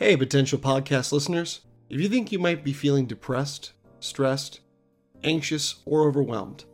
Hey, potential podcast listeners. If you think you might be feeling depressed, stressed, anxious, or overwhelmed,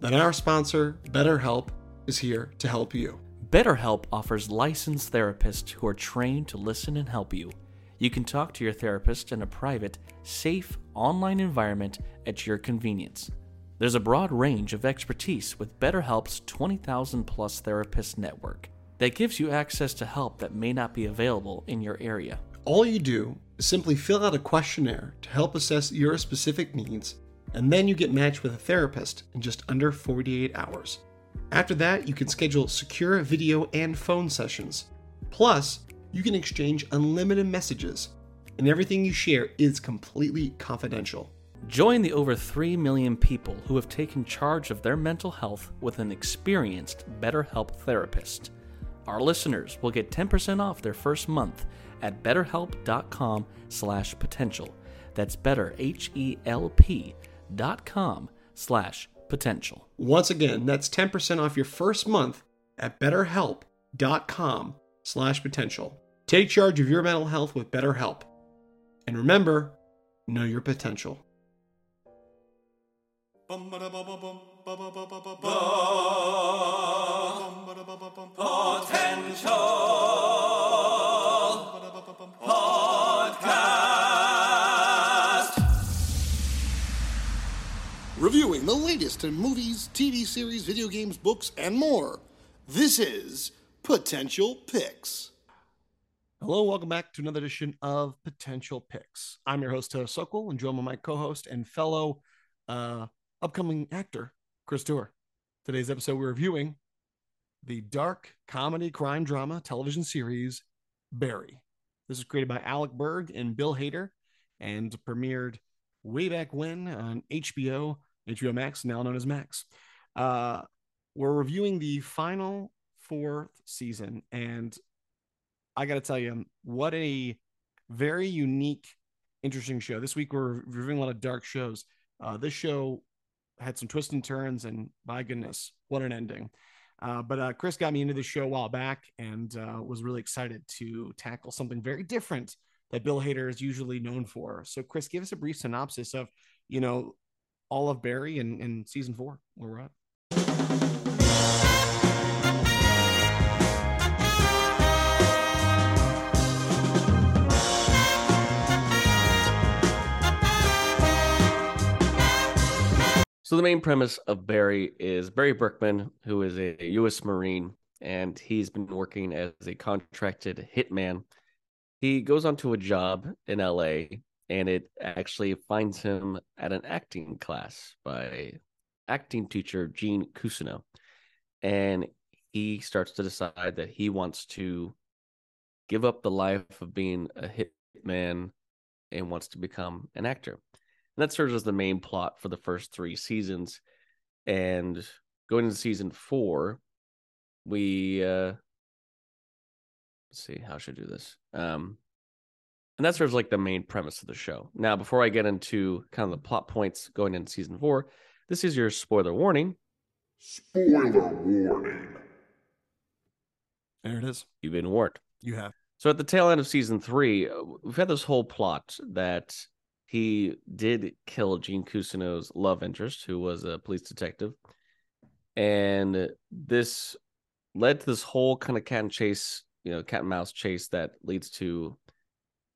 then our sponsor, BetterHelp, is here to help you. BetterHelp offers licensed therapists who are trained to listen and help you. You can talk to your therapist in a private, safe, online environment at your convenience. There's a broad range of expertise with BetterHelp's 20,000 plus therapist network that gives you access to help that may not be available in your area. All you do is simply fill out a questionnaire to help assess your specific needs, and then you get matched with a therapist in just under 48 hours. After that, you can schedule secure video and phone sessions. Plus, you can exchange unlimited messages, and everything you share is completely confidential. Join the over 3 million people who have taken charge of their mental health with an experienced BetterHelp therapist. Our listeners will get 10% off their first month at betterhelp.com slash potential. That's better, H-E-L-P dot com slash potential. Once again, that's 10% off your first month at betterhelp.com slash potential. Take charge of your mental health with BetterHelp. And remember, know your potential. Reviewing the latest in movies, TV series, video games, books, and more. This is Potential Picks. Hello, welcome back to another edition of Potential Picks. I'm your host, Taylor Sokol, and joined by my co-host and fellow uh, upcoming actor, Chris Tour. Today's episode, we're reviewing the dark comedy crime drama television series Barry. This is created by Alec Berg and Bill Hader and premiered way back when on HBO, HBO Max, now known as Max. Uh, we're reviewing the final fourth season, and I got to tell you, what a very unique, interesting show. This week we're reviewing a lot of dark shows. Uh, this show had some twists and turns, and my goodness, what an ending! Uh, but uh, Chris got me into the show a while back and uh, was really excited to tackle something very different that Bill Hader is usually known for. So, Chris, give us a brief synopsis of, you know, all of Barry and, in season four, where we're at. So the main premise of Barry is Barry Berkman, who is a U.S. Marine, and he's been working as a contracted hitman. He goes onto a job in L.A. and it actually finds him at an acting class by acting teacher Gene Cousineau, and he starts to decide that he wants to give up the life of being a hitman and wants to become an actor. And that serves as the main plot for the first three seasons. And going into season four, we uh let's see, how should I do this? Um and that serves like the main premise of the show. Now, before I get into kind of the plot points going into season four, this is your spoiler warning. Spoiler warning. There it is. You've been warned. You have. So at the tail end of season three, uh, we've had this whole plot that he did kill Gene Cousineau's love interest, who was a police detective. And this led to this whole kind of cat and chase, you know, cat and mouse chase that leads to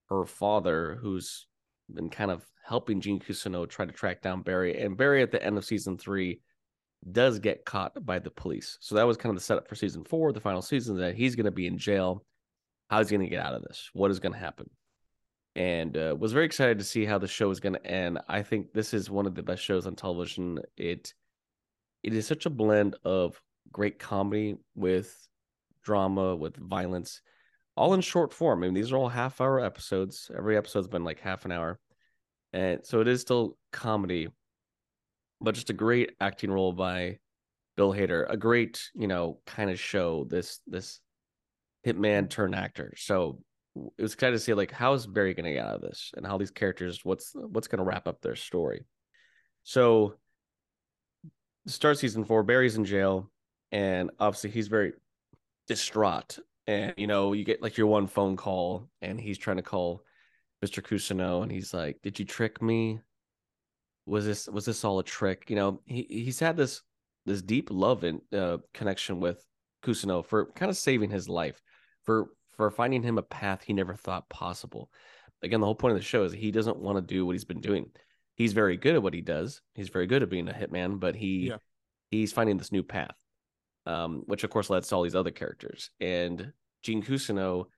her father, who's been kind of helping Gene Cousineau try to track down Barry. And Barry at the end of season three does get caught by the police. So that was kind of the setup for season four, the final season, that he's going to be in jail. How's he going to get out of this? What is going to happen? And uh, was very excited to see how the show is going to end. I think this is one of the best shows on television. It it is such a blend of great comedy with drama with violence, all in short form. I mean, these are all half hour episodes. Every episode's been like half an hour, and so it is still comedy, but just a great acting role by Bill Hader. A great you know kind of show this this hitman turn actor. So it was excited to see like how is Barry going to get out of this and how these characters what's what's going to wrap up their story. So start season four, Barry's in jail, and obviously he's very distraught. and you know you get like your one phone call, and he's trying to call Mr. Cousineau, and he's like, "Did you trick me? Was this was this all a trick?" You know, he he's had this this deep love and uh, connection with Cousineau for kind of saving his life, for for finding him a path he never thought possible. Again, the whole point of the show is he doesn't want to do what he's been doing. He's very good at what he does. He's very good at being a hitman, but he Yeah. he's finding this new path, um, which of course led to all these other characters. And Gene Cousineau,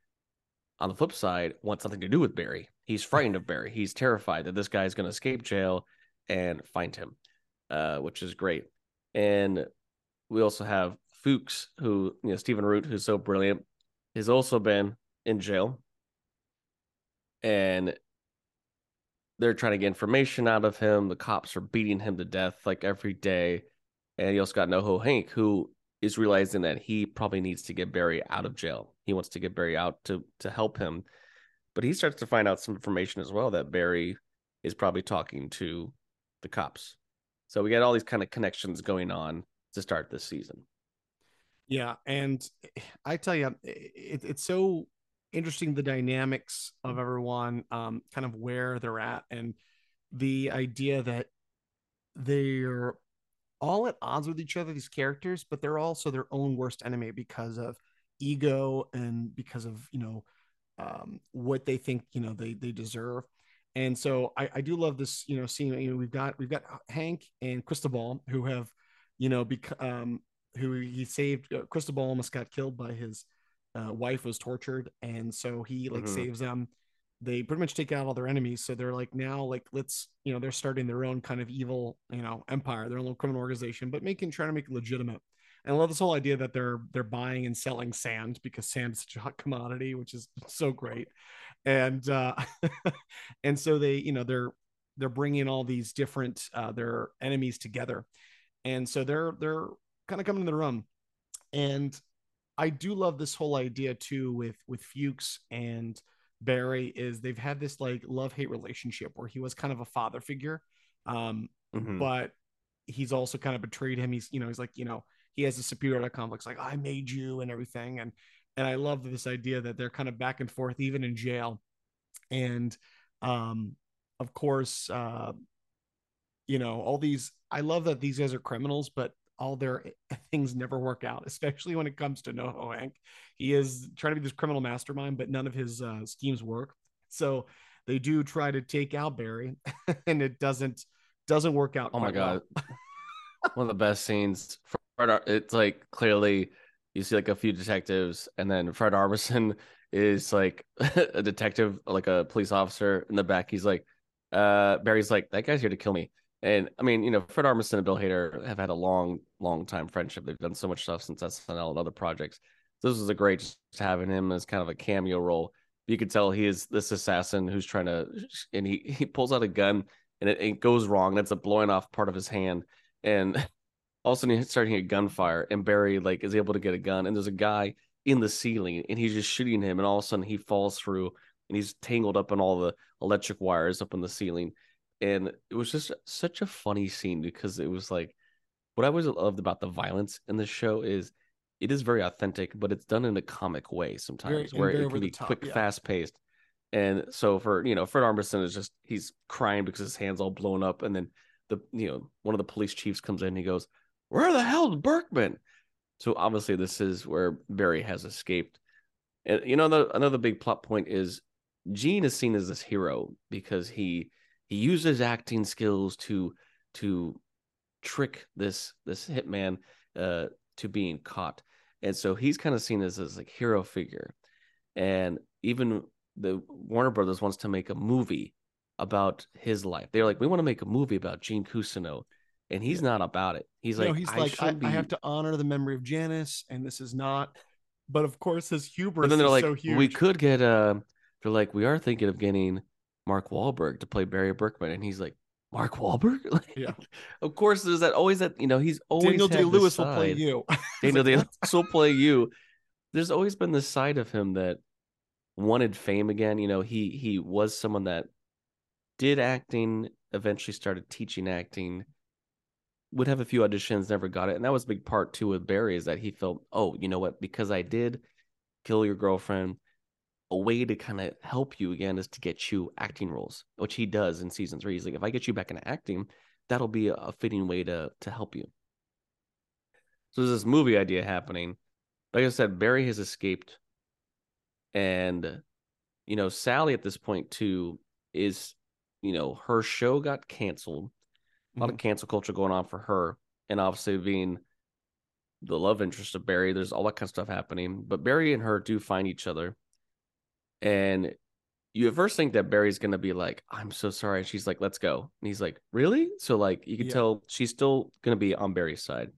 on the flip side, wants nothing to do with Barry. He's frightened of Barry. He's terrified that this guy is going to escape jail and find him, uh, which is great. And we also have Fuchs, who you know Stephen Root, who's so brilliant, has also been in jail, and they're trying to get information out of him. The cops are beating him to death like every day, and you also got NoHo Hank, who is realizing that he probably needs to get Barry out of jail. He wants to get Barry out to to help him, but he starts to find out some information as well that Barry is probably talking to the cops. So we got all these kind of connections going on to start this season. Yeah, and I tell you, it, it's so interesting the dynamics of everyone, um, kind of where they're at, and the idea that they're all at odds with each other. These characters, but they're also their own worst enemy because of ego and because of you know um, what they think you know they they deserve. And so I, I do love this, you know, seeing you know we've got we've got Hank and Cristobal who have, you know, bec- um, who he saved. Uh, Cristobal almost got killed by his uh, wife was tortured, and so he like Mhm. saves them. They pretty much take out all their enemies, so they're like now like let's you know they're starting their own kind of evil you know empire, their own little criminal organization, but making trying to make it legitimate. And I love this whole idea that they're they're buying and selling sand because sand is such a hot commodity, which is so great. And uh, and so they you know they're they're bringing all these different uh, their enemies together, and so they're they're kind of coming to their own. And I do love this whole idea too with with Fuchs and Barry is they've had this like love hate relationship where he was kind of a father figure, um, Mhm. but he's also kind of betrayed him. He's you know he's like you know he has a superiority complex like I made you and everything and and I love this idea that they're kind of back and forth even in jail, and um, of course uh, you know all these I love that these guys are criminals, but all their things never work out, especially when it comes to Noho Hank. He is trying to be this criminal mastermind, but none of his uh, schemes work. So they do try to take out Barry, and it doesn't doesn't work out. Oh my quite well. god, one of the best scenes. Fred, Ar- it's like clearly you see like a few detectives, and then Fred Armisen is like a detective, like a police officer in the back. He's like, uh, Barry's like, that guy's here to kill me. And I mean, you know, Fred Armisen and Bill Hader have had a long, long time friendship. They've done so much stuff since SNL and other projects. This was a great just having him as kind of a cameo role. You could tell he is this assassin who's trying to, and he he pulls out a gun and it, it goes wrong. That's a blowing off part of his hand, and all of a sudden he's starting get gunfire. And Barry like is able to get a gun, and there's a guy in the ceiling, and he's just shooting him, and all of a sudden he falls through, and he's tangled up in all the electric wires up in the ceiling, and it was just such a funny scene because it was like what I always loved about the violence in this show is it is very authentic, but it's done in a comic way sometimes, and where it can be top, quick, yeah. fast paced. And so for you know, Fred Armisen is just he's crying because his hands all blown up, and then the you know one of the police chiefs comes in, and he goes, "Where the hell's Berkman?" So obviously this is where Barry has escaped, and you know the, another big plot point is Gene is seen as this hero because he he uses acting skills to to trick this this hitman uh to being caught and so he's kind of seen as this like hero figure and even the warner brothers wants to make a movie about his life they're like we want to make a movie about gene Cousineau. and he's not about it he's You like he's I like, I, should I have to honor the memory of Janice, and this is not. But of course, his hubris but then they're like so huge. we could get uh they're like we are thinking of getting mark Wahlberg to play barry berkman and he's like mark Wahlberg? Like, Yeah. of course there's that always that you know he's always Daniel Day Lewis will play you. Daniel Day Lewis will play you. There's always been this side of him that wanted fame again. You know, he he was someone that did acting, eventually started teaching acting, would have a few auditions, never got it. And that was a big part too with Barry is that he felt, oh, you know what, because I did kill your girlfriend. A way to kind of help you again is to get you acting roles, which he does in season three. He's like, if I get you back into acting, that'll be a fitting way to to help you. So there's this movie idea happening. Like I said, Barry has escaped, and you know Sally at this point too is, you know, her show got canceled. A lot of mm-hmm. cancel culture going on for her, and obviously being the love interest of Barry, there's all that kind of stuff happening. But Barry and her do find each other, and you at first think that Barry's gonna be like, "I'm so sorry," and she's like, "Let's go," and he's like, "Really?" So like you can Yeah. tell she's still gonna be on Barry's side,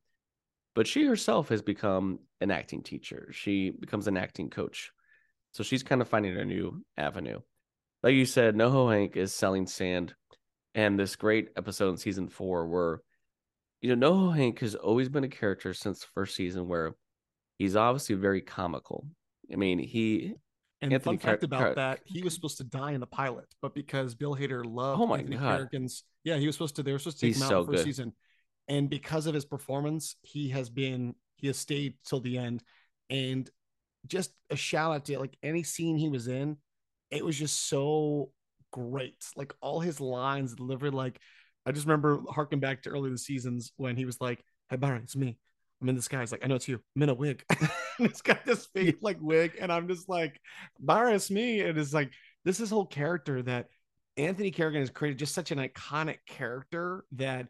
but she herself has become an acting teacher. She becomes an acting coach, so she's kind of finding a new avenue. Like you said, NoHo Hank is selling sand, and this great episode in season four where, you know, NoHo Hank has always been a character since the first season where he's obviously very comical. I mean, he And Anthony fun fact Car- about Car- that, he was supposed to die in the pilot, but because Bill Hader loved Oh my Anthony God. Carrigan's, yeah, he was supposed to. They were supposed to take He's him out so in the first good. season, and because of his performance, he has been he has stayed till the end. And just a shout out to like any scene he was in, it was just so great. Like all his lines delivered. Like I just remember harking back to earlier the seasons when he was like, "Hey Barry, it's me. I'm in this guy." He's like, "I know it's you. I'm in a wig." and it's got this fake like wig, and I'm just like, "Barry, me." And it's like this is a whole character that Anthony Carrigan has created, just such an iconic character that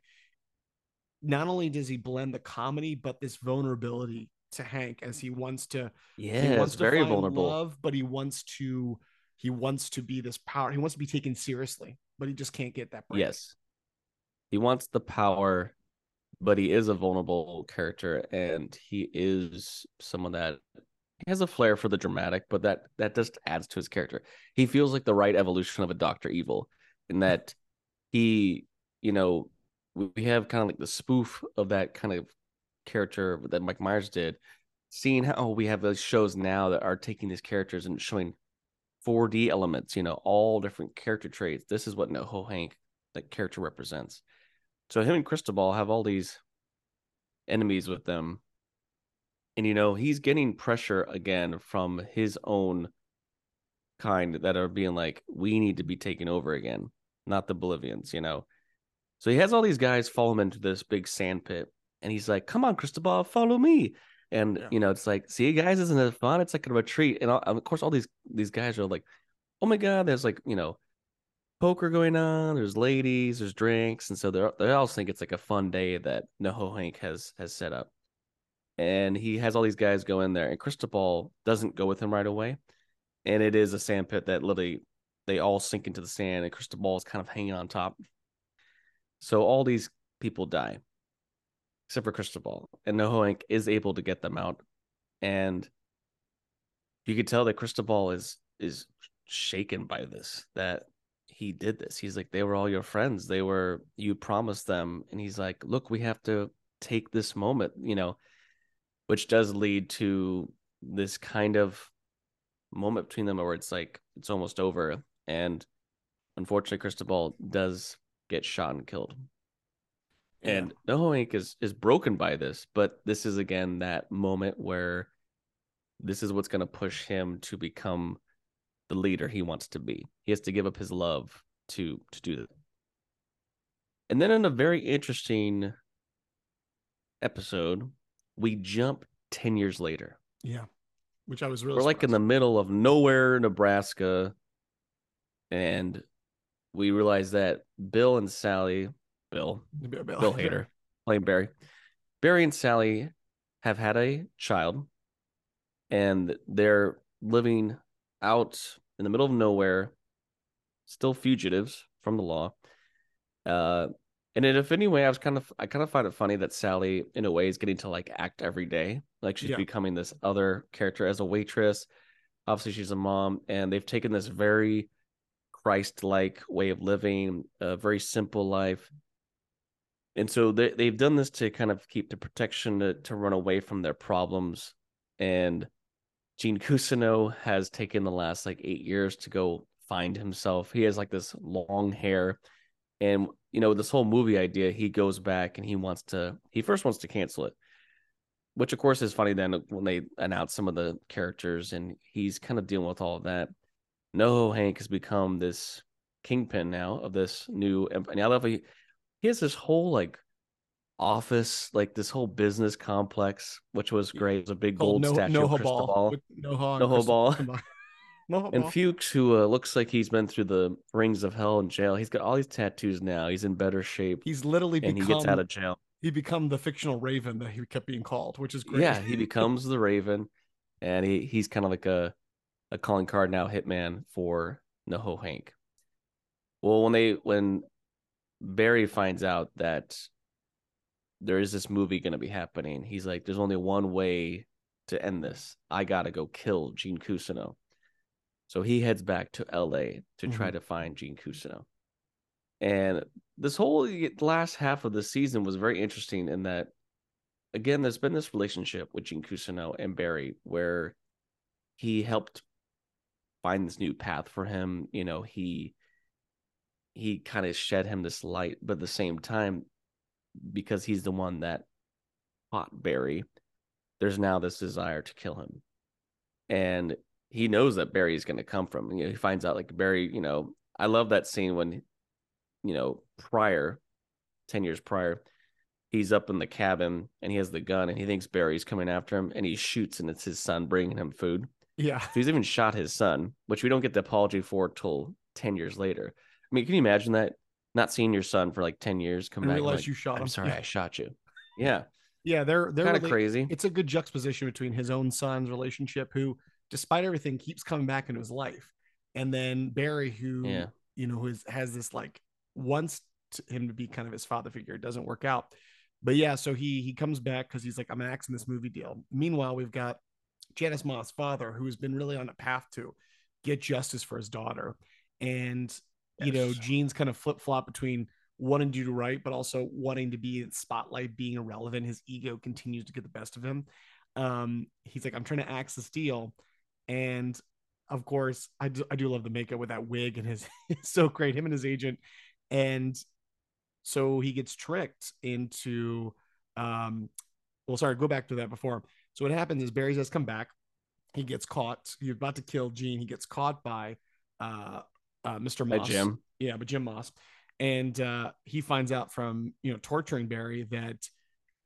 not only does he blend the comedy, but this vulnerability to Hank as he wants to yeah, he it's wants to very vulnerable. love, but he wants to he wants to be this power. He wants to be taken seriously, but he just can't get that. Break. Yes. He wants the power, but he is a vulnerable character and he is someone that has a flair for the dramatic, but that that just adds to his character. He feels like the right evolution of a Doctor Evil in mm. that he, you know, we we have kind of like the spoof of that kind of character that Mike Myers did, seeing how we have those shows now that are taking these characters and showing 4D elements, you know, all different character traits. This is what NoHo Hank, that character represents. So him and Cristobal have all these enemies with them. And you know, he's getting pressure again from his own kind that are being like, we need to be taken over again, not the Bolivians, you know. So he has all these guys follow him into this big sand pit, and he's like, "Come on, Cristobal, follow me." And Yeah. you know, it's like, "See, you guys, isn't it fun? It's like a retreat." And all, of course, all these these guys are like, "Oh my god!" There's like, you know, poker going on. There's ladies. There's drinks, and so they they all think it's like a fun day that Noho Hank has has set up. And he has all these guys go in there, and Cristobal doesn't go with him right away. And it is a sand pit that literally they all sink into the sand, and Cristobal is kind of hanging on top. So all these people die, except for Cristobal, and NoHo Hank is able to get them out, and you could tell that Cristobal is is shaken by this that he did this. He's like, they were all your friends. They were you promised them, and he's like, look, we have to take this moment, you know, which does lead to this kind of moment between them where it's like it's almost over, and unfortunately, Cristobal does get shot and killed. Yeah. And NoHo Hank is is broken by this, but this is again that moment where this is what's going to push him to become the leader he wants to be. He has to give up his love to to do that. And then in a very interesting episode, we jump 10 years later. yeah, which I was really We're like in the middle of nowhere, Nebraska, and we realize that Bill and Sally, Bill, Bill Hader, playing Barry. Barry and Sally have had a child, and they're living out in the middle of nowhere, still fugitives from the law. Uh, and in if any way, I was kind of I kind of find it funny that Sally, in a way, is getting to like act every day, like she's Yeah. becoming this other character as a waitress. Obviously, she's a mom, and they've taken this very Christ-like way of living, a very simple life and so they they've done this to kind of keep the protection to, to run away from their problems. And Gene Cousineau has taken the last like eight years to go find himself. He has like this long hair, and you know this whole movie idea. He goes back and he wants to. He first wants to cancel it, which of course is funny then when they announce some of the characters and he's kind of dealing with all of that. NoHo Hank has become this kingpin now of this new and he he has this whole like office, like this whole business complex, which was great. It was a big gold no, statue no of Ball. No ho, No ho ball. no And Fuchs, who uh, looks like he's been through the rings of hell in jail, he's got all these tattoos now. He's in better shape, He's literally and become he gets out of jail. he become the fictional Raven that he kept being called, which is great. Yeah, he becomes the Raven, and he he's kind of like a a calling card now, hitman for NoHo Hank. Well, when they when Barry finds out that there is this movie going to be happening, he's like, "There's only one way to end this. I gotta go kill Gene Cousineau." So he heads back to L.A. to try mm-hmm. to find Gene Cousineau. And this whole last half of the season was very interesting in that, again, there's been this relationship with Gene Cousineau and Barry where he helped find this new path for him. You know, he he kind of shed him this light, but at the same time, because he's the one that fought Barry, there's now this desire to kill him. And he knows that Barry is going to come from. You know, he finds out like Barry, you know, I love that scene when, you know, prior, 10 years prior, he's up in the cabin and he has the gun and he thinks Barry's coming after him and he shoots and it's his son bringing him food. yeah. So he's even shot his son, which we don't get the apology for till 10 years later. I mean, can you imagine that? Not seeing your son for like 10 years, come And back. realize like, you shot I'm sorry, Yeah. I shot you. Yeah. Yeah, they're they're Kind of really- crazy. It's a good juxtaposition between his own son's relationship, who, despite everything, keeps coming back into his life, and then Barry, who Yeah. you know, who is, has this like wants him to be kind of his father figure. It doesn't work out, but yeah, so he he comes back because he's like, I'm axing this movie deal. Meanwhile, we've got Janice Moss' father, who has been really on a path to get justice for his daughter, and you know, Gene's kind of flip flop between wanting to do right, but also wanting to be in spotlight, being irrelevant. His ego continues to get the best of him. Um, he's like, I'm trying to axe this deal. And of course, I do, I do love the makeup with that wig and his so great, him and his agent. And so he gets tricked into um well, sorry, go back to that before. So what happens is Barry has come back. He gets caught. He's about to kill Gene. He gets caught by uh, uh Mr. By Moss. Jim. Yeah, but Jim Moss. And uh he finds out from you know torturing Barry that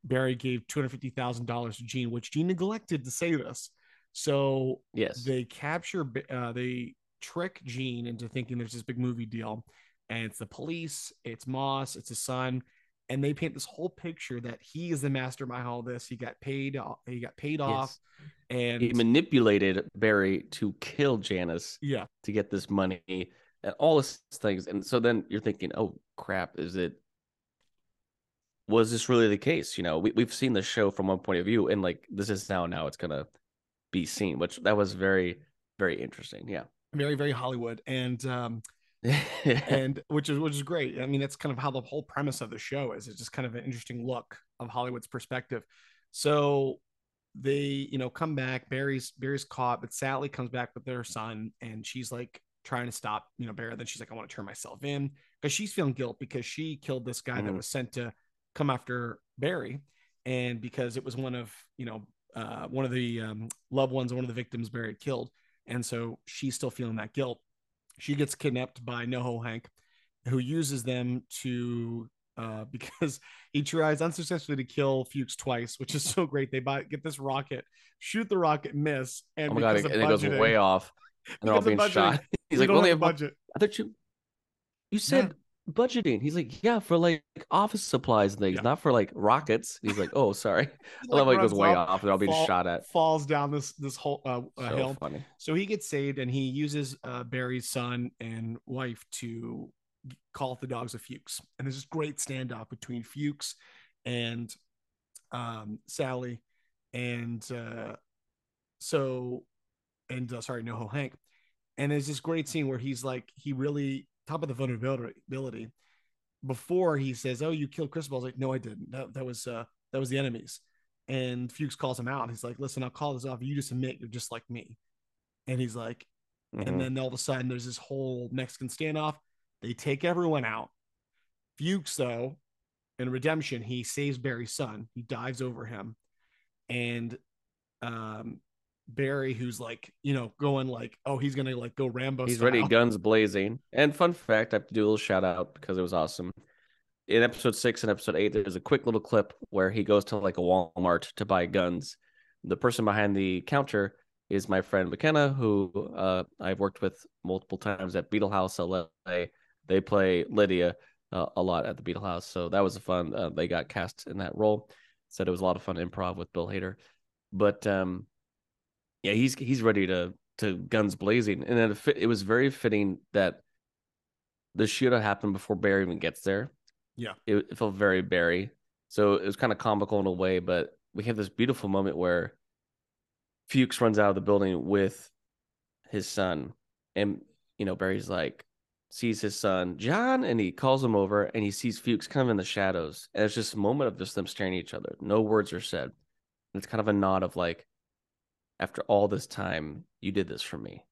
Barry gave two hundred fifty thousand dollars to Gene, which Gene neglected to say this. So Yes. they capture uh they trick Gene into thinking there's this big movie deal, and it's the police, it's Moss, it's his son, and they paint this whole picture that he is the mastermind of all this. He got paid, uh, he got paid off, and he manipulated Barry to kill Janice yeah, to get this money and all this things. And so then you're thinking, oh crap, is it was this really the case? You know, we, we've seen the show from one point of view, and like this is now now it's gonna be seen, which that was very, very interesting. Yeah. very very Hollywood, and um, and which is which is great. I mean, that's kind of how the whole premise of the show is. It's just kind of an interesting look of Hollywood's perspective. So they, you know, come back. Barry's Barry's caught, but Sally comes back with their son, and she's like trying to stop, you know, Barry. Then she's like, I want to turn myself in because she's feeling guilt because she killed this guy that Mhm. was sent to come after Barry, and because it was one of you know uh, one of the um, loved ones, one of the victims Barry had killed, and so she's still feeling that guilt she gets kidnapped by NoHo Hank, who uses them to uh, because he tries unsuccessfully to kill Fuchs twice, which is so great. They buy get this rocket, shoot the rocket, miss, and oh god, because and it goes way off. And they're all being shot. He's we like, don't have have a budget. I thought you you said budgeting. He's like, yeah, for like office supplies and things, Yeah. not for like rockets. He's like, oh, sorry. I love how he goes way up, off. All being fall- shot at. falls down this this whole uh, uh, So hill. funny. So he gets saved, and he uses uh, Barry's son and wife to call the dogs of Fuchs. And there's this great standoff between Fuchs and um, Sally, and uh, so and uh, sorry, NoHo Hank. And there's this great scene where he's like, he really top of the vulnerability. Before he says, "Oh, you killed Crystal," I was like, "No, I didn't. That, that was uh, that was the enemies." And Fuchs calls him out. He's like, "Listen, I'll call this off. You just admit you're just like me." And he's like, Mhm. and then all of a sudden there's this whole Mexican standoff. They take everyone out. Fuchs, though, in redemption, he saves Barry's son. He dives over him. and um Barry, who's like, you know, going like, oh, he's gonna like go Rambo. He's style. ready, guns blazing. And fun fact, I have to do a little shout out because it was awesome. In episode six and episode eight, there's a quick little clip where he goes to like a Walmart to buy guns. The person behind the counter is my friend McKenna, who uh, I've worked with multiple times at Beetle House LA. They play Lydia uh, a lot at the Beetle House, so that was a fun. Uh, they got cast in that role. Said it was a lot of fun improv with Bill Hader, but um, yeah, he's he's ready to to guns blazing, and then it, fit, it was very fitting that the shootout happened before Barry even gets there. Yeah, it, it felt very Barry, so it was kind of comical in a way, but we have this beautiful moment where Fuchs runs out of the building with his son, and you know Barry's like sees his son John, and he calls him over, and he sees Fuchs kind of in the shadows, and it's just a moment of just them staring at each other. No words are said. And it's kind of a nod of like, after all this time, you did this for me,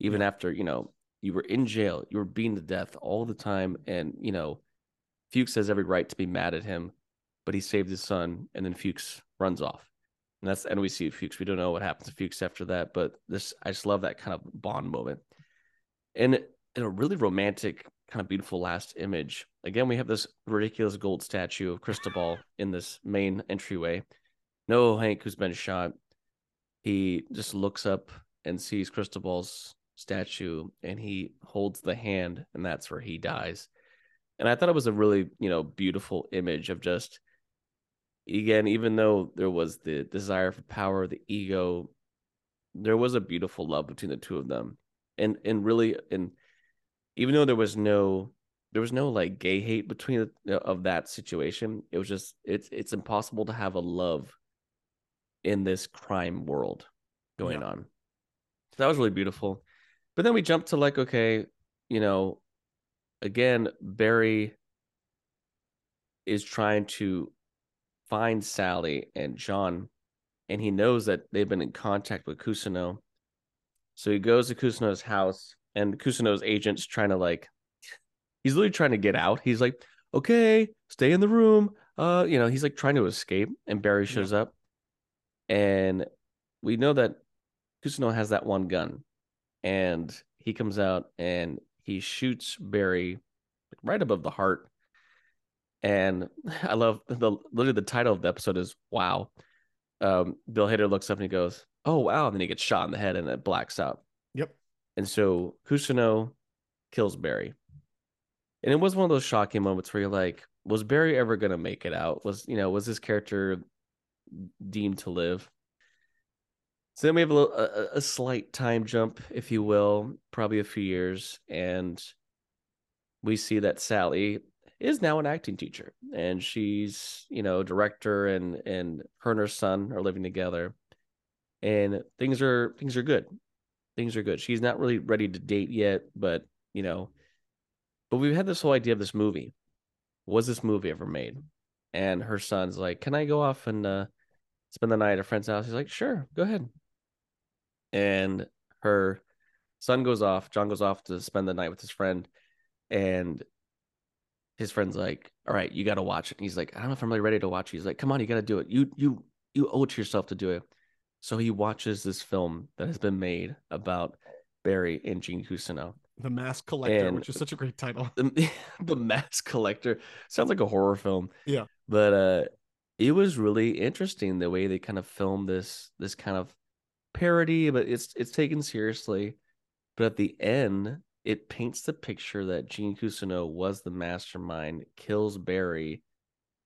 even after you know you were in jail, you were beaten to death all the time, and you know Fuchs has every right to be mad at him, but he saved his son, and then Fuchs runs off. And that's and we see Fuchs. We don't know what happens to Fuchs after that, but this I just love that kind of bond moment. And in a really romantic, kind of beautiful last image. Again, we have this ridiculous gold statue of Cristobal in this main entryway. No Hank who's been shot. He just looks up and sees Cristobal's statue and he holds the hand, and that's where he dies. And I thought it was a really, you know, beautiful image of just again, even though there was the desire for power, the ego, there was a beautiful love between the two of them. And and really and even though there was no there was no like gay hate between the, of that situation, it was just it's it's impossible to have a love in this crime world going Yeah. on. So that was really beautiful. But then we jumped to like, okay, you know, again, Barry is trying to find Sally and John, and he knows that they've been in contact with Cousineau. So he goes to Cousineau's house, and Cousineau's agent's trying to like, he's literally trying to get out. He's like, okay, stay in the room. Uh, you know, he's like trying to escape, and Barry shows up, and we know that Cousineau has that one gun, and he comes out and he shoots Barry right above the heart. And I love the literally the title of the episode is "Wow." Um, Bill Hader looks up and he goes, "Oh wow!" And then he gets shot in the head and it blacks out. Yep. And so Cousineau kills Barry, and it was one of those shocking moments where you're like, "Was Barry ever gonna make it out? Was you know was this character deemed to live?" So then we have a, little, a, a slight time jump, if you will, probably a few years, and we see that Sally is now an acting teacher, and she's you know director, and and her and her son are living together, and things are things are good, things are good. She's not really ready to date yet, but you know, but we've had this whole idea of this movie. Was this movie ever made? And her son's like, "Can I go off and uh, spend the night at a friend's house?" He's like, "Sure, go ahead." and her son goes off john goes off to spend the night with his friend and his friend's like all right you got to watch it and he's like i don't know if i'm really ready to watch it he's like come on you got to do it you you you owe it to yourself to do it so he watches this film that has been made about barry and gene Cousineau. The Mask Collector, And- which is such a great title. the, the mask collector sounds like a horror film Yeah. but uh it was really interesting the way they kind of filmed this this kind of parody but it's it's taken seriously. But at the end it paints the picture that Gene Cousineau was the mastermind kills Barry.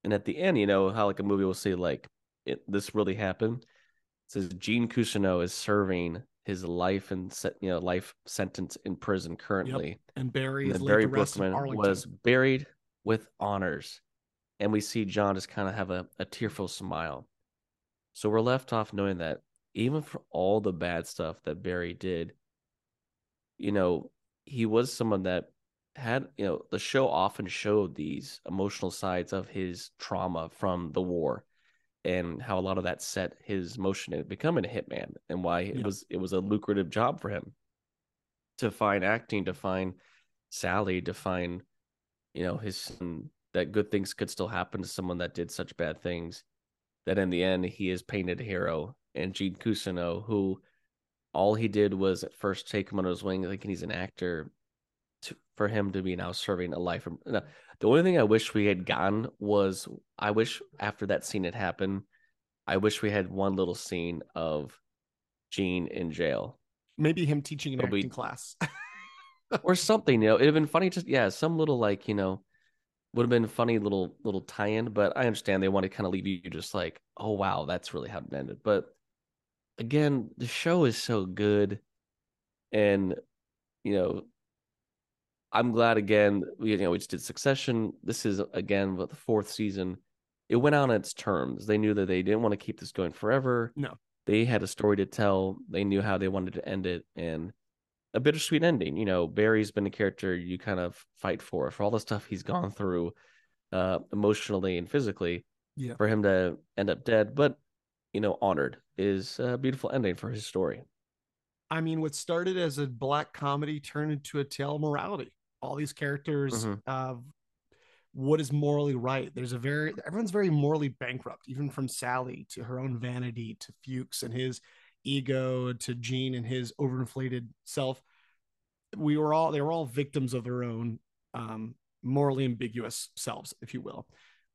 And at the end you know how like a movie will say like it, this really happened. It says Gene Cousineau is serving his life and you know life sentence in prison currently. And Barry and is Barry Berkman was buried with honors. And we see John just kind of have a, a tearful smile. So we're left off knowing that even for all the bad stuff that Barry did, you know, he was someone that had, you know, the show often showed these emotional sides of his trauma from the war and how a lot of that set his motion in becoming a hitman and why it Yeah. was it was a lucrative job for him to find acting, to find Sally, to find, you know, his son, that good things could still happen to someone that did such bad things. that in the end he is painted a hero. And Gene Cousineau, who all he did was at first take him under his wing, thinking he's an actor, to, for him to be now serving a life. From, no, the only thing I wish we had gotten was I wish after that scene had happened, I wish we had one little scene of Gene in jail. Maybe him teaching an It'll be- acting class. or something. You know, it'd have been funny to yeah, some little like you know, would have been a funny little little tie-in. But I understand they want to kind of leave you just like, oh wow, that's really how it ended. But again, the show is so good, and you know, I'm glad again. We you know we just did Succession. This is again what the fourth season. It went on its terms. They knew that they didn't want to keep this going forever. No. They had a story to tell. They knew how they wanted to end it, and a bittersweet ending. You know, Barry's been a character you kind of fight for for all the stuff he's gone through, uh, emotionally and physically. Yeah. For him to end up dead, but you know, honored is a beautiful ending for his story. I mean, what started as a black comedy turned into a tale of morality. All these characters Mhm. of what is morally right. There's a very everyone's very morally bankrupt, even from Sally to her own vanity to Fuchs and his ego to Gene and his overinflated self. We were all they were all victims of their own um, morally ambiguous selves, if you will.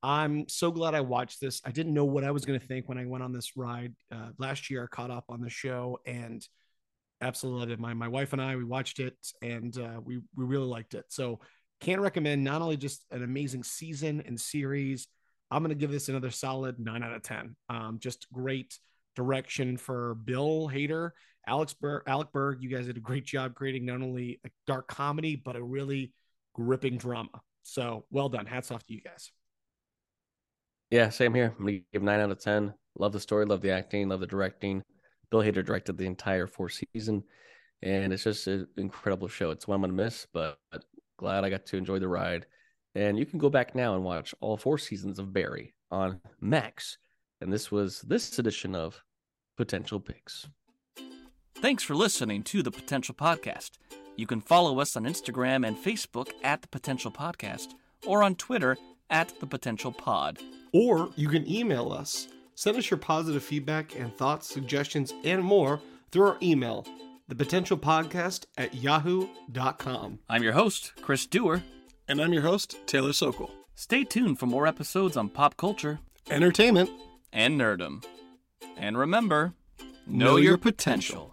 I'm so glad I watched this. I didn't know what I was going to think when I went on this ride uh, last year. I caught up on the show and absolutely loved it. My my wife and I we watched it and uh, we we really liked it. So can't recommend not only just an amazing season and series. I'm going to give this another solid nine out of ten. Um, just great direction for Bill Hader, Alex Berg, Alec Berg. You guys did a great job creating not only a dark comedy but a really gripping drama. So well done. Hats off to you guys. Yeah, same here. I'm gonna give nine out of ten. Love the story, love the acting, love the directing. Bill Hader directed the entire fourth season, and it's just an incredible show. It's one I'm gonna miss, but glad I got to enjoy the ride. And you can go back now and watch all four seasons of Barry on Max. And this was this edition of Potential Picks. Thanks for listening to the Potential Podcast. You can follow us on Instagram and Facebook at the Potential Podcast or on Twitter at the Potential Pod. Or you can email us. Send us your positive feedback and thoughts, suggestions, and more through our email, thepotentialpodcast at yahoo.com. I'm your host, Chris Dewar. And I'm your host, Taylor Sokol. Stay tuned for more episodes on pop culture Entertainment. And nerdom. And remember, Know know, your your potential.